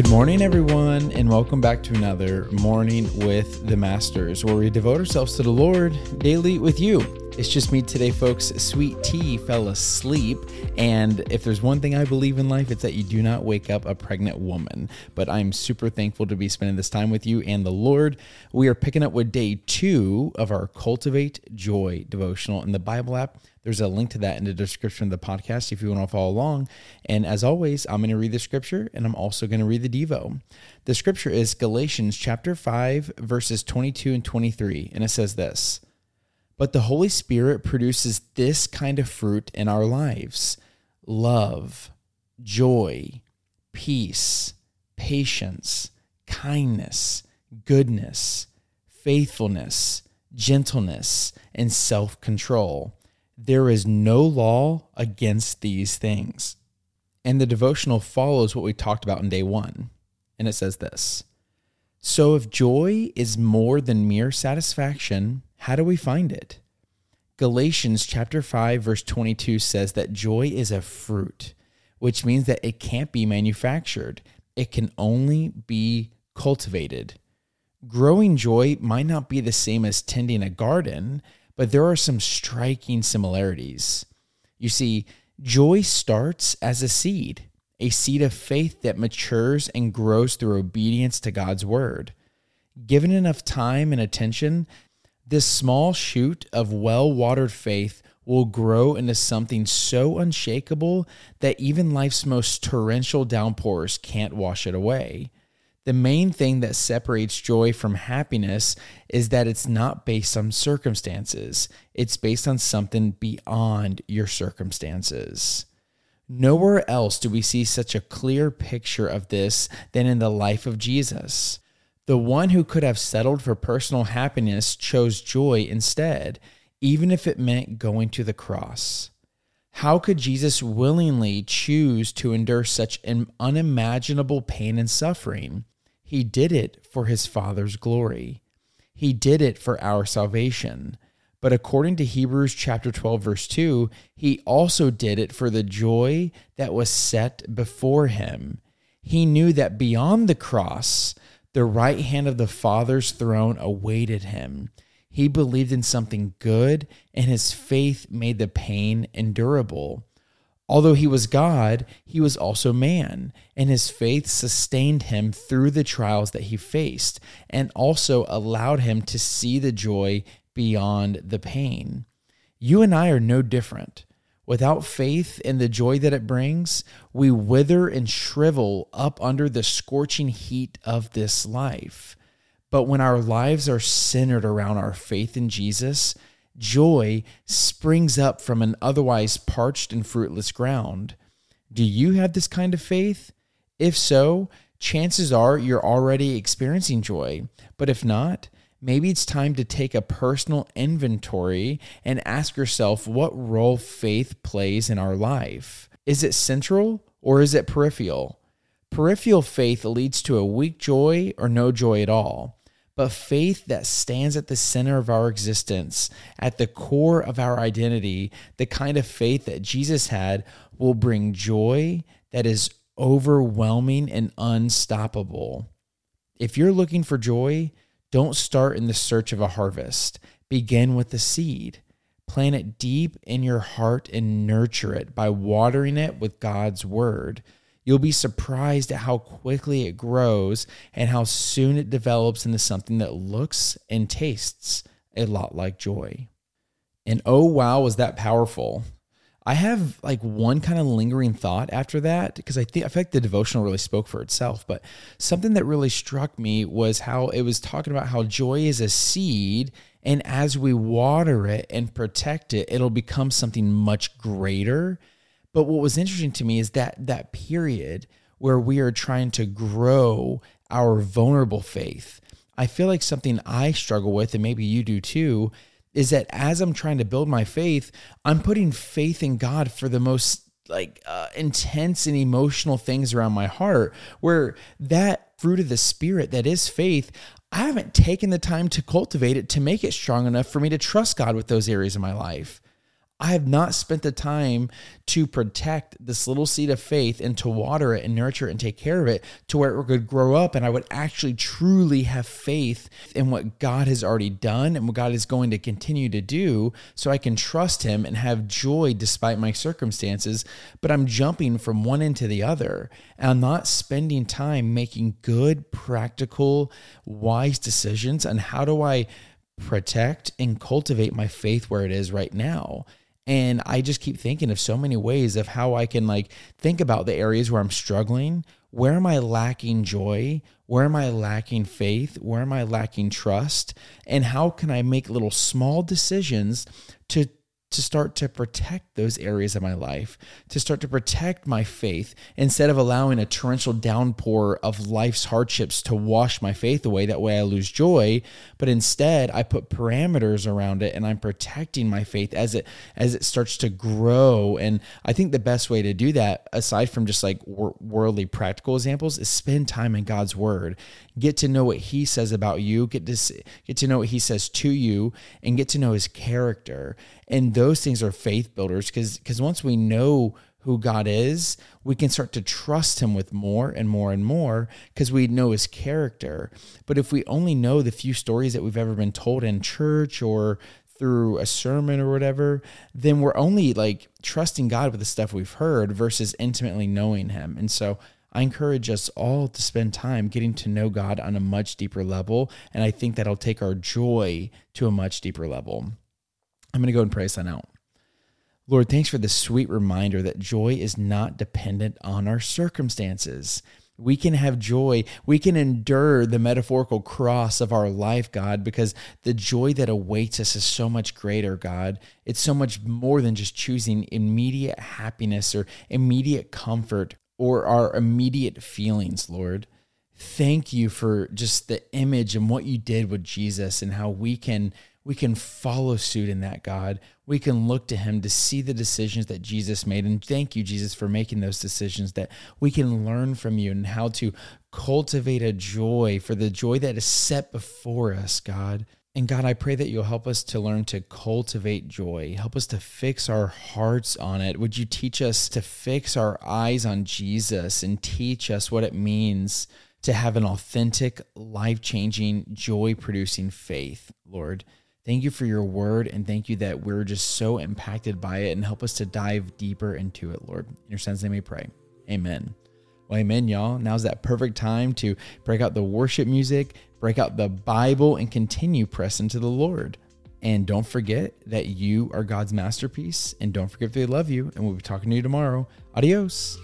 Good morning, everyone, and welcome back to another Morning with the Masters, where we devote ourselves to the Lord daily with you. It's just me today, folks. Sweet tea fell asleep. And if there's one thing I believe in life, it's that you do not wake up a pregnant woman. But I'm super thankful to be spending this time with you and the Lord. We are picking up with day two of our Cultivate Joy devotional in the Bible app. There's a link to that in the description of the podcast if you want to follow along. And as always, I'm going to read the scripture and I'm also going to read the Devo. The scripture is Galatians chapter 5, verses 22 and 23. And it says this. But the Holy Spirit produces this kind of fruit in our lives love, joy, peace, patience, kindness, goodness, faithfulness, gentleness, and self control. There is no law against these things. And the devotional follows what we talked about in day one. And it says this So if joy is more than mere satisfaction, how do we find it? Galatians chapter 5 verse 22 says that joy is a fruit, which means that it can't be manufactured. It can only be cultivated. Growing joy might not be the same as tending a garden, but there are some striking similarities. You see, joy starts as a seed, a seed of faith that matures and grows through obedience to God's word. Given enough time and attention, this small shoot of well watered faith will grow into something so unshakable that even life's most torrential downpours can't wash it away. The main thing that separates joy from happiness is that it's not based on circumstances, it's based on something beyond your circumstances. Nowhere else do we see such a clear picture of this than in the life of Jesus. The one who could have settled for personal happiness chose joy instead, even if it meant going to the cross. How could Jesus willingly choose to endure such an unimaginable pain and suffering? He did it for his Father's glory. He did it for our salvation. But according to Hebrews chapter 12 verse 2, he also did it for the joy that was set before him. He knew that beyond the cross, the right hand of the Father's throne awaited him. He believed in something good, and his faith made the pain endurable. Although he was God, he was also man, and his faith sustained him through the trials that he faced and also allowed him to see the joy beyond the pain. You and I are no different. Without faith in the joy that it brings, we wither and shrivel up under the scorching heat of this life. But when our lives are centered around our faith in Jesus, joy springs up from an otherwise parched and fruitless ground. Do you have this kind of faith? If so, chances are you're already experiencing joy. But if not, maybe it's time to take a personal inventory and ask yourself what role faith plays in our life. Is it central or is it peripheral? Peripheral faith leads to a weak joy or no joy at all. But faith that stands at the center of our existence, at the core of our identity, the kind of faith that Jesus had, will bring joy that is overwhelming and unstoppable. If you're looking for joy, don't start in the search of a harvest. Begin with the seed. Plant it deep in your heart and nurture it by watering it with God's word. You'll be surprised at how quickly it grows and how soon it develops into something that looks and tastes a lot like joy. And oh, wow, was that powerful! I have like one kind of lingering thought after that because I think I feel like the devotional really spoke for itself. But something that really struck me was how it was talking about how joy is a seed, and as we water it and protect it, it'll become something much greater. But what was interesting to me is that that period where we are trying to grow our vulnerable faith. I feel like something I struggle with, and maybe you do too, is that as I'm trying to build my faith, I'm putting faith in God for the most like uh, intense and emotional things around my heart where that fruit of the spirit that is faith I haven't taken the time to cultivate it to make it strong enough for me to trust God with those areas of my life. I have not spent the time to protect this little seed of faith and to water it and nurture it and take care of it to where it could grow up and I would actually truly have faith in what God has already done and what God is going to continue to do so I can trust Him and have joy despite my circumstances. But I'm jumping from one end to the other and I'm not spending time making good, practical, wise decisions on how do I protect and cultivate my faith where it is right now. And I just keep thinking of so many ways of how I can like think about the areas where I'm struggling. Where am I lacking joy? Where am I lacking faith? Where am I lacking trust? And how can I make little small decisions to to start to protect those areas of my life, to start to protect my faith instead of allowing a torrential downpour of life's hardships to wash my faith away. That way I lose joy. But instead, I put parameters around it and I'm protecting my faith as it as it starts to grow. And I think the best way to do that, aside from just like worldly practical examples, is spend time in God's word. Get to know what He says about you. Get to get to know what He says to you, and get to know His character and those things are faith builders because because once we know who God is, we can start to trust him with more and more and more because we know his character. But if we only know the few stories that we've ever been told in church or through a sermon or whatever, then we're only like trusting God with the stuff we've heard versus intimately knowing him. And so I encourage us all to spend time getting to know God on a much deeper level. And I think that'll take our joy to a much deeper level. I'm going to go and pray sign out. Lord, thanks for the sweet reminder that joy is not dependent on our circumstances. We can have joy. We can endure the metaphorical cross of our life, God, because the joy that awaits us is so much greater, God. It's so much more than just choosing immediate happiness or immediate comfort or our immediate feelings, Lord. Thank you for just the image and what you did with Jesus and how we can we can follow suit in that, God. We can look to Him to see the decisions that Jesus made. And thank you, Jesus, for making those decisions that we can learn from you and how to cultivate a joy for the joy that is set before us, God. And God, I pray that you'll help us to learn to cultivate joy. Help us to fix our hearts on it. Would you teach us to fix our eyes on Jesus and teach us what it means to have an authentic, life changing, joy producing faith, Lord? Thank you for your word and thank you that we're just so impacted by it and help us to dive deeper into it, Lord. In your son's name we pray. Amen. Well, amen, y'all. Now's that perfect time to break out the worship music, break out the Bible, and continue pressing to the Lord. And don't forget that you are God's masterpiece. And don't forget they love you. And we'll be talking to you tomorrow. Adios.